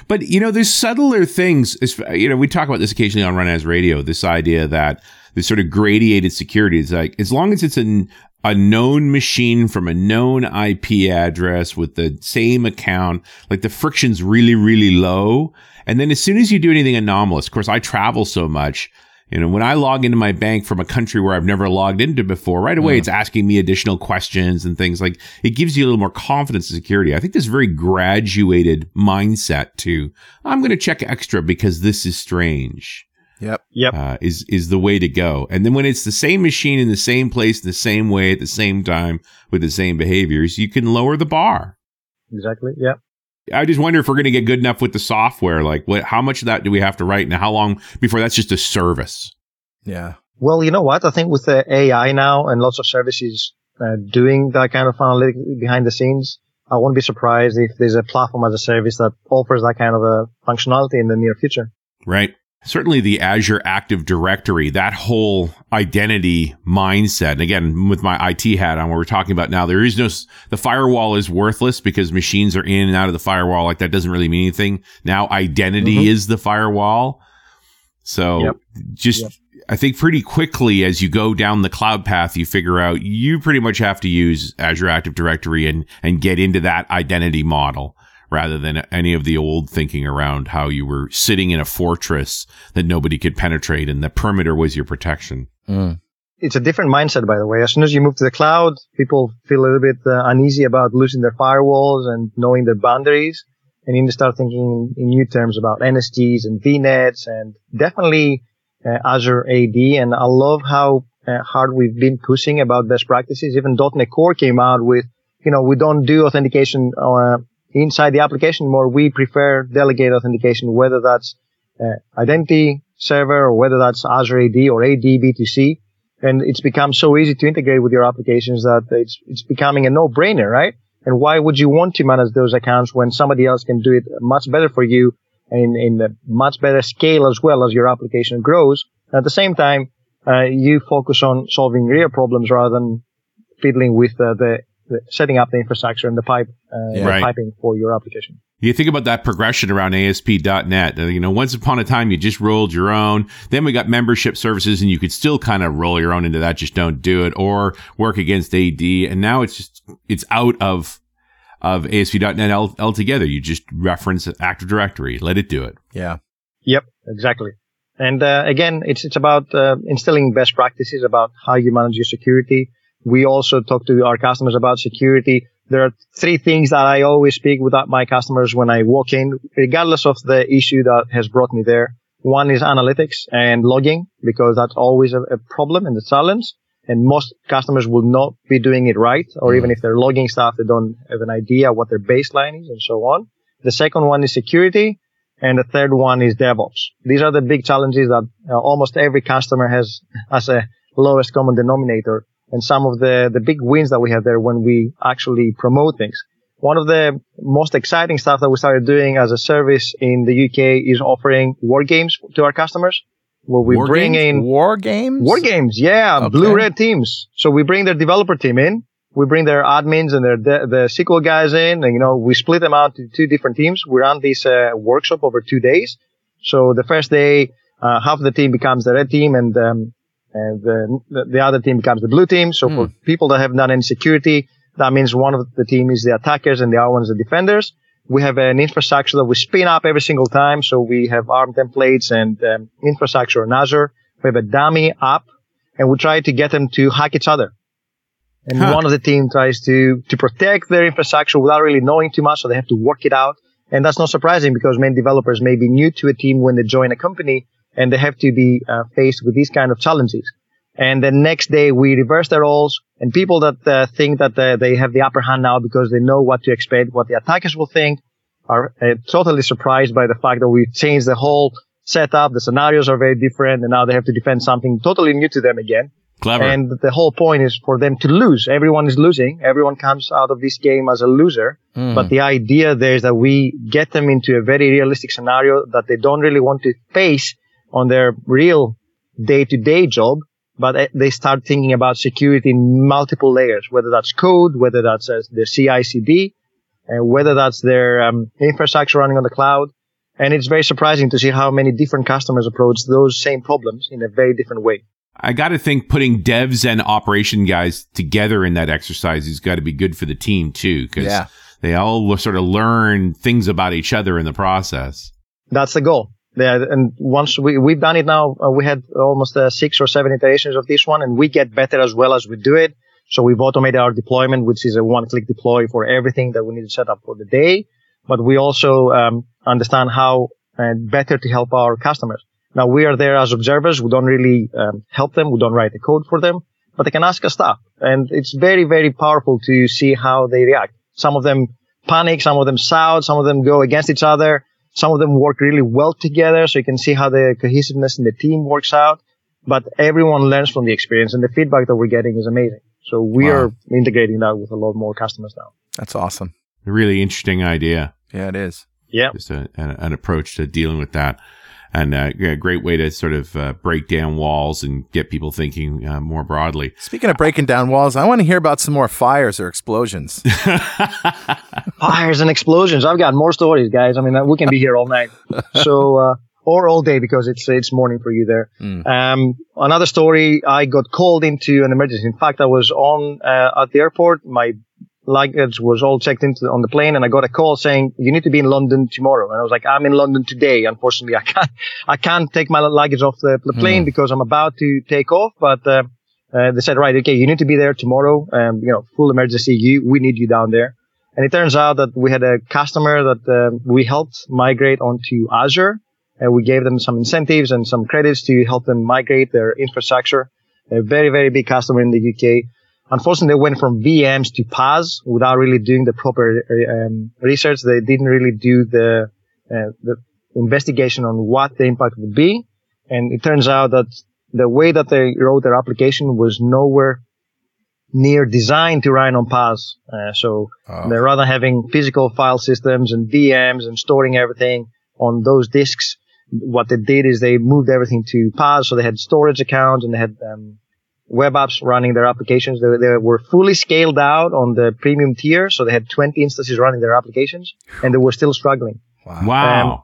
but you know, there's subtler things. You know, we talk about this occasionally on RunAs Radio. This idea that this sort of gradiated security. It's like as long as it's an, a known machine from a known IP address with the same account, like the friction's really, really low. And then as soon as you do anything anomalous, of course, I travel so much. You know, when I log into my bank from a country where I've never logged into before, right away, mm. it's asking me additional questions and things like it gives you a little more confidence and security. I think this very graduated mindset to, I'm going to check extra because this is strange.
Yep.
Yep.
Uh, is is the way to go. And then when it's the same machine in the same place, the same way, at the same time, with the same behaviors, you can lower the bar.
Exactly. Yep.
I just wonder if we're going to get good enough with the software. Like, what? How much of that do we have to write, and how long before that's just a service?
Yeah.
Well, you know what? I think with the AI now and lots of services uh, doing that kind of analytics behind the scenes, I won't be surprised if there's a platform as a service that offers that kind of a functionality in the near future.
Right. Certainly the Azure Active Directory, that whole identity mindset. And again, with my IT hat on, what we're talking about now, there is no, the firewall is worthless because machines are in and out of the firewall. Like that doesn't really mean anything. Now identity mm-hmm. is the firewall. So yep. just, yep. I think pretty quickly as you go down the cloud path, you figure out you pretty much have to use Azure Active Directory and, and get into that identity model rather than any of the old thinking around how you were sitting in a fortress that nobody could penetrate and the perimeter was your protection. Mm.
It's a different mindset, by the way. As soon as you move to the cloud, people feel a little bit uh, uneasy about losing their firewalls and knowing their boundaries. And you need to start thinking in new terms about NSGs and VNets and definitely uh, Azure AD. And I love how uh, hard we've been pushing about best practices. Even .NET Core came out with, you know, we don't do authentication uh, inside the application more, we prefer delegate authentication, whether that's uh, identity server or whether that's Azure AD or AD B2C. And it's become so easy to integrate with your applications that it's, it's becoming a no-brainer, right? And why would you want to manage those accounts when somebody else can do it much better for you and in a much better scale as well as your application grows? At the same time, uh, you focus on solving real problems rather than fiddling with uh, the setting up the infrastructure and the pipe, uh, yeah. the right. piping for your application.
You think about that progression around ASP.NET. Uh, you know, once upon a time, you just rolled your own. Then we got membership services and you could still kind of roll your own into that. Just don't do it or work against AD. And now it's just, it's out of, of ASP.NET altogether. You just reference Active Directory. Let it do it.
Yeah.
Yep. Exactly. And, uh, again, it's, it's about, uh, instilling best practices about how you manage your security we also talk to our customers about security. There are three things that I always speak with my customers when I walk in, regardless of the issue that has brought me there. One is analytics and logging because that's always a, a problem and a challenge. And most customers will not be doing it right. Or even if they're logging stuff, they don't have an idea what their baseline is and so on. The second one is security. And the third one is DevOps. These are the big challenges that uh, almost every customer has as a lowest common denominator and some of the, the big wins that we have there when we actually promote things. One of the most exciting stuff that we started doing as a service in the UK is offering war games to our customers.
Where we war bring games? in war games,
war games, yeah, okay. blue red teams. So we bring their developer team in, we bring their admins and their de- the SQL guys in, and you know we split them out to two different teams. We run this uh, workshop over two days. So the first day, uh, half of the team becomes the red team, and um, and the, the other team becomes the blue team. So mm. for people that have done any security, that means one of the team is the attackers and the other one is the defenders. We have an infrastructure that we spin up every single time. So we have ARM templates and um, infrastructure on Azure. We have a dummy app and we try to get them to hack each other. And huh. one of the team tries to, to protect their infrastructure without really knowing too much. So they have to work it out. And that's not surprising because many developers may be new to a team when they join a company and they have to be uh, faced with these kind of challenges. And the next day we reverse their roles and people that uh, think that uh, they have the upper hand now because they know what to expect, what the attackers will think are uh, totally surprised by the fact that we've changed the whole setup. The scenarios are very different and now they have to defend something totally new to them again.
Clever.
And the whole point is for them to lose. Everyone is losing. Everyone comes out of this game as a loser. Mm. But the idea there is that we get them into a very realistic scenario that they don't really want to face on their real day to day job, but they start thinking about security in multiple layers, whether that's code, whether that's uh, the CI CD, and whether that's their um, infrastructure running on the cloud. And it's very surprising to see how many different customers approach those same problems in a very different way.
I got to think putting devs and operation guys together in that exercise has got to be good for the team too, because yeah. they all sort of learn things about each other in the process.
That's the goal. Yeah, and once we we've done it now, uh, we had almost uh, six or seven iterations of this one, and we get better as well as we do it. So we've automated our deployment, which is a one-click deploy for everything that we need to set up for the day. But we also um, understand how uh, better to help our customers. Now we are there as observers. We don't really um, help them. We don't write the code for them, but they can ask us stuff, and it's very very powerful to see how they react. Some of them panic, some of them shout, some of them go against each other. Some of them work really well together, so you can see how the cohesiveness in the team works out. But everyone learns from the experience, and the feedback that we're getting is amazing. So we wow. are integrating that with a lot more customers now.
That's awesome.
A really interesting idea.
Yeah, it is.
Yeah,
just a, an, an approach to dealing with that. And uh, a great way to sort of uh, break down walls and get people thinking uh, more broadly.
Speaking of breaking down walls, I want to hear about some more fires or explosions.
fires and explosions. I've got more stories, guys. I mean, we can be here all night. So, uh, or all day because it's it's morning for you there. Mm. Um, another story. I got called into an emergency. In fact, I was on uh, at the airport. My luggage was all checked into on the plane, and I got a call saying you need to be in London tomorrow. And I was like, I'm in London today. Unfortunately, I can't I can't take my luggage off the, the plane mm. because I'm about to take off. But uh, uh, they said, right, okay, you need to be there tomorrow. Um, you know, full emergency. You we need you down there. And it turns out that we had a customer that uh, we helped migrate onto Azure and we gave them some incentives and some credits to help them migrate their infrastructure. A very, very big customer in the UK. Unfortunately, they went from VMs to PaaS without really doing the proper um, research. They didn't really do the, uh, the investigation on what the impact would be. And it turns out that the way that they wrote their application was nowhere near designed to run on PaaS. Uh, so oh. they're rather having physical file systems and VMs and storing everything on those disks what they did is they moved everything to PaaS. So they had storage accounts and they had um, web apps running their applications. They, they, were fully scaled out on the premium tier. So they had 20 instances running their applications and they were still struggling.
Wow. wow. Um,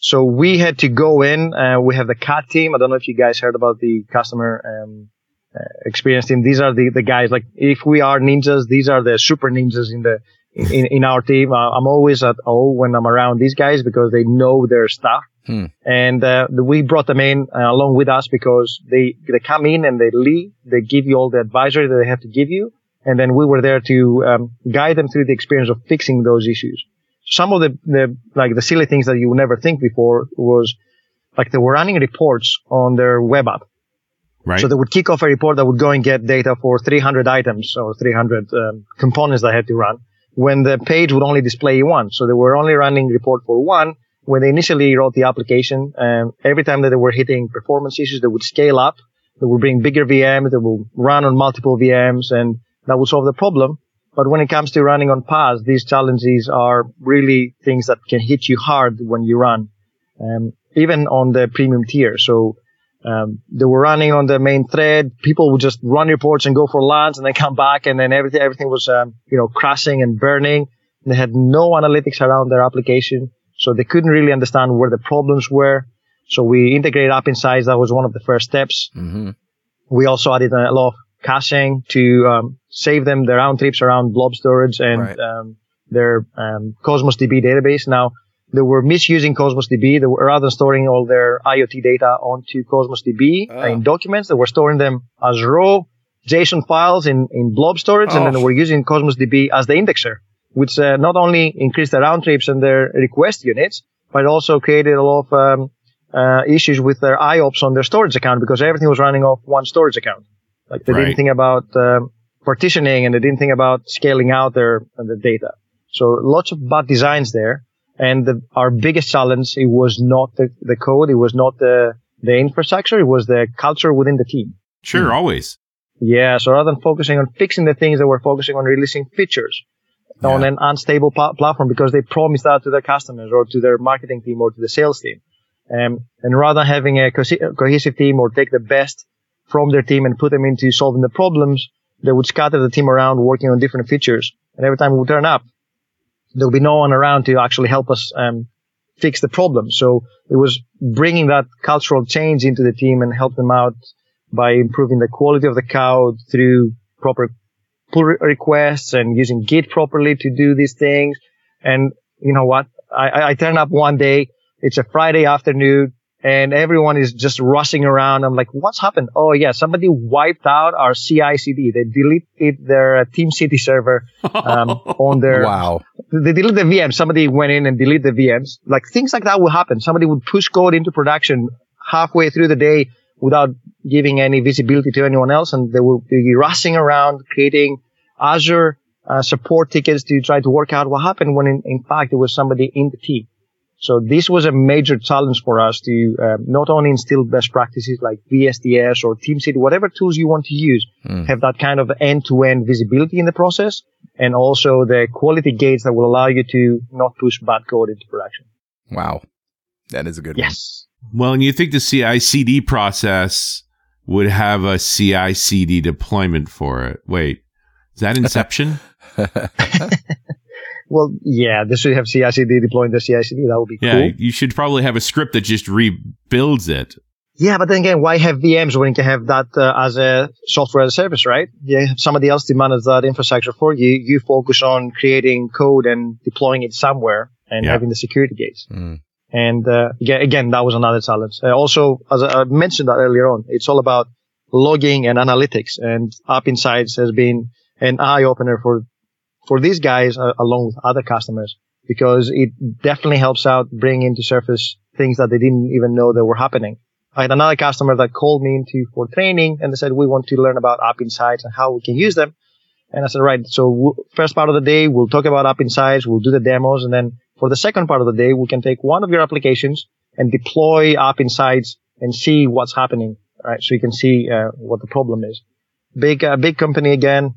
so we had to go in. Uh, we have the CAT team. I don't know if you guys heard about the customer um, uh, experience team. These are the, the guys like if we are ninjas, these are the super ninjas in the in, in our team. Uh, I'm always at O when I'm around these guys because they know their stuff. Hmm. And uh, we brought them in uh, along with us because they they come in and they lead. They give you all the advisory that they have to give you, and then we were there to um, guide them through the experience of fixing those issues. Some of the, the like the silly things that you would never think before was like they were running reports on their web app.
Right.
So they would kick off a report that would go and get data for 300 items or 300 um, components that had to run when the page would only display one. So they were only running report for one when they initially wrote the application, um, every time that they were hitting performance issues, they would scale up. They would bring bigger VMs. They will run on multiple VMs and that will solve the problem. But when it comes to running on PaaS, these challenges are really things that can hit you hard when you run, um, even on the premium tier. So, um, they were running on the main thread. People would just run reports and go for lunch and then come back and then everything, everything was, um, you know, crashing and burning. They had no analytics around their application. So they couldn't really understand where the problems were. So we integrated App Insights. That was one of the first steps. Mm-hmm. We also added a lot of caching to um, save them their round trips around blob storage and right. um, their um, Cosmos DB database. Now they were misusing Cosmos DB. They were, rather than storing all their IoT data onto Cosmos DB oh. in documents, they were storing them as raw JSON files in, in blob storage, oh. and then they were using Cosmos DB as the indexer which uh, not only increased the round trips and their request units, but also created a lot of um, uh, issues with their IOPS on their storage account because everything was running off one storage account. Like they right. didn't think about um, partitioning and they didn't think about scaling out their the data. So lots of bad designs there. And the, our biggest challenge it was not the, the code, it was not the the infrastructure, it was the culture within the team.
Sure, hmm. always.
Yeah, so rather than focusing on fixing the things, they were focusing on releasing features yeah. on an unstable pl- platform because they promised that to their customers or to their marketing team or to the sales team. Um, and rather having a co- cohesive team or take the best from their team and put them into solving the problems, they would scatter the team around working on different features. And every time we turn up, there'll be no one around to actually help us um, fix the problem. So it was bringing that cultural change into the team and help them out by improving the quality of the code through proper pull requests and using Git properly to do these things. And you know what? I, I turn up one day. It's a Friday afternoon and everyone is just rushing around. I'm like, what's happened? Oh yeah, somebody wiped out our CI CD. They deleted their uh, TeamCity server um, on their.
Wow.
They deleted the VM. Somebody went in and deleted the VMs. Like things like that will happen. Somebody would push code into production halfway through the day without giving any visibility to anyone else. And they will be rushing around creating Azure uh, support tickets to try to work out what happened when in, in, fact it was somebody in the team. So this was a major challenge for us to uh, not only instill best practices like VSTS or TeamCity, whatever tools you want to use, mm. have that kind of end-to-end visibility in the process, and also the quality gates that will allow you to not push bad code into production.
Wow. That is a good one.
Yes.
Well, and you think the CI/CD process would have a CI/CD deployment for it? Wait, is that Inception?
Well, yeah, this should have CI/CD deploying the CI/CD. That would be
yeah,
cool.
you should probably have a script that just rebuilds it.
Yeah, but then again, why have VMs when you can have that uh, as a software as a service, right? You have somebody else to manage that infrastructure for you. You focus on creating code and deploying it somewhere and
Yeah.
having the security gates.
Mm.
And uh, again, that was another challenge. Uh, also, as I I mentioned that earlier on, it's all about logging and analytics. And App Insights has been an eye opener for for these guys uh, along with other customers because it definitely helps out bring into surface things that they didn't even know that were happening. I had another customer that called me into for training and they said we want to learn about App Insights and how we can use them. And I said, right. So w- first part of the day, we'll talk about App Insights. We'll do the demos. And then for the second part of the day, we can take one of your applications and deploy App Insights and see what's happening. Right. So you can see uh, what the problem is. Big, uh, big company again.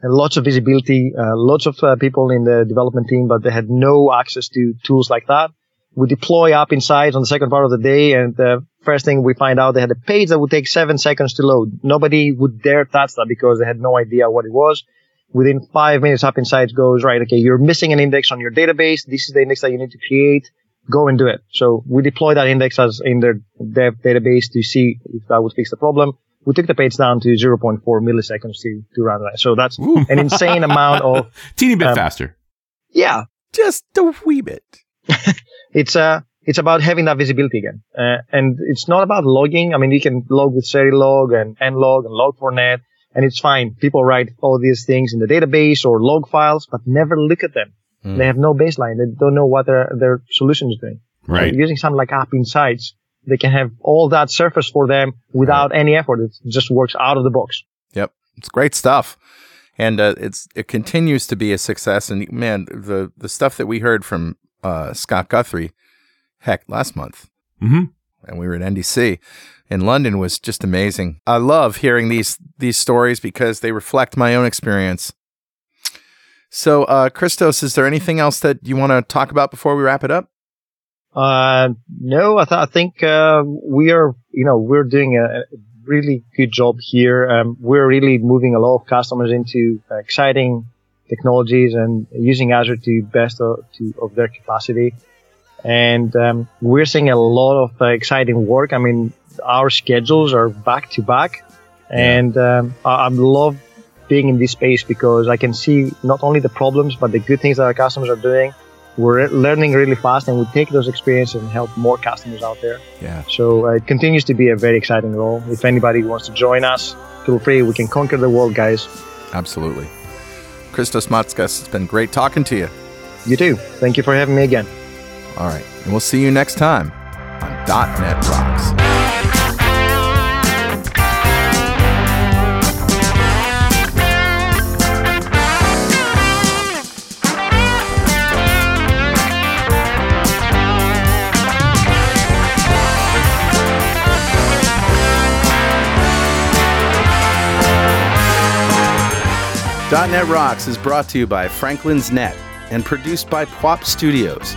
Lots of visibility, uh, lots of uh, people in the development team, but they had no access to tools like that. We deploy App Insights on the second part of the day, and the first thing we find out they had a page that would take seven seconds to load. Nobody would dare touch that because they had no idea what it was. Within five minutes, App Insights goes, right, okay, you're missing an index on your database. This is the index that you need to create. Go and do it. So we deploy that index as in their dev database to see if that would fix the problem. We took the page down to 0.4 milliseconds to, to run that. So that's
Ooh.
an insane amount of,
Teeny bit
Um,
faster.
yeah,
Just a wee bit.
it's uh it's about having that visibility again. Uh, and it's not about logging. I mean, you can log with Serilog and nlog and log4net, and it's fine. People write all these things in the database or log files, but never look at them.
Hmm.
They have no baseline. They don't know what their, their solution is doing.
Right.
Using something like App Insights, they can have all that surface for them without any effort. It just works out of the box.
Yep, it's great stuff, and uh, it's it continues to be a success. And man, the the stuff that we heard from uh, Scott Guthrie, heck, last month,
hmm
and we were at NDC in London was just amazing. I love hearing these these stories because they reflect my own experience. So, uh, Christos, is there anything else that you want to talk about before we wrap it up?
Uh, no, I, th- I think, uh, we are, you know, we're doing a, really good job here. Um, we're really moving a lot of customers into exciting technologies and using Azure to best of, to, of their capacity. And, um, we're seeing a lot of uh, exciting work. I mean, our schedules are back to back and, um, I, I love being in this space because I can see not only the problems, but the good things that our customers are doing we're learning really fast and we take those experiences and help more customers out there.
Yeah,
So uh, it continues to be a very exciting role. If anybody wants to join us, feel free. We can conquer the world, guys.
absolutely. Christos Matskas, it's been great talking to you.
You too. Thank you for having me again.
All right, and we'll see you next time on .NET Rocks. .NET Rocks is brought to you by Franklins.Net and produced by Pwop Studios,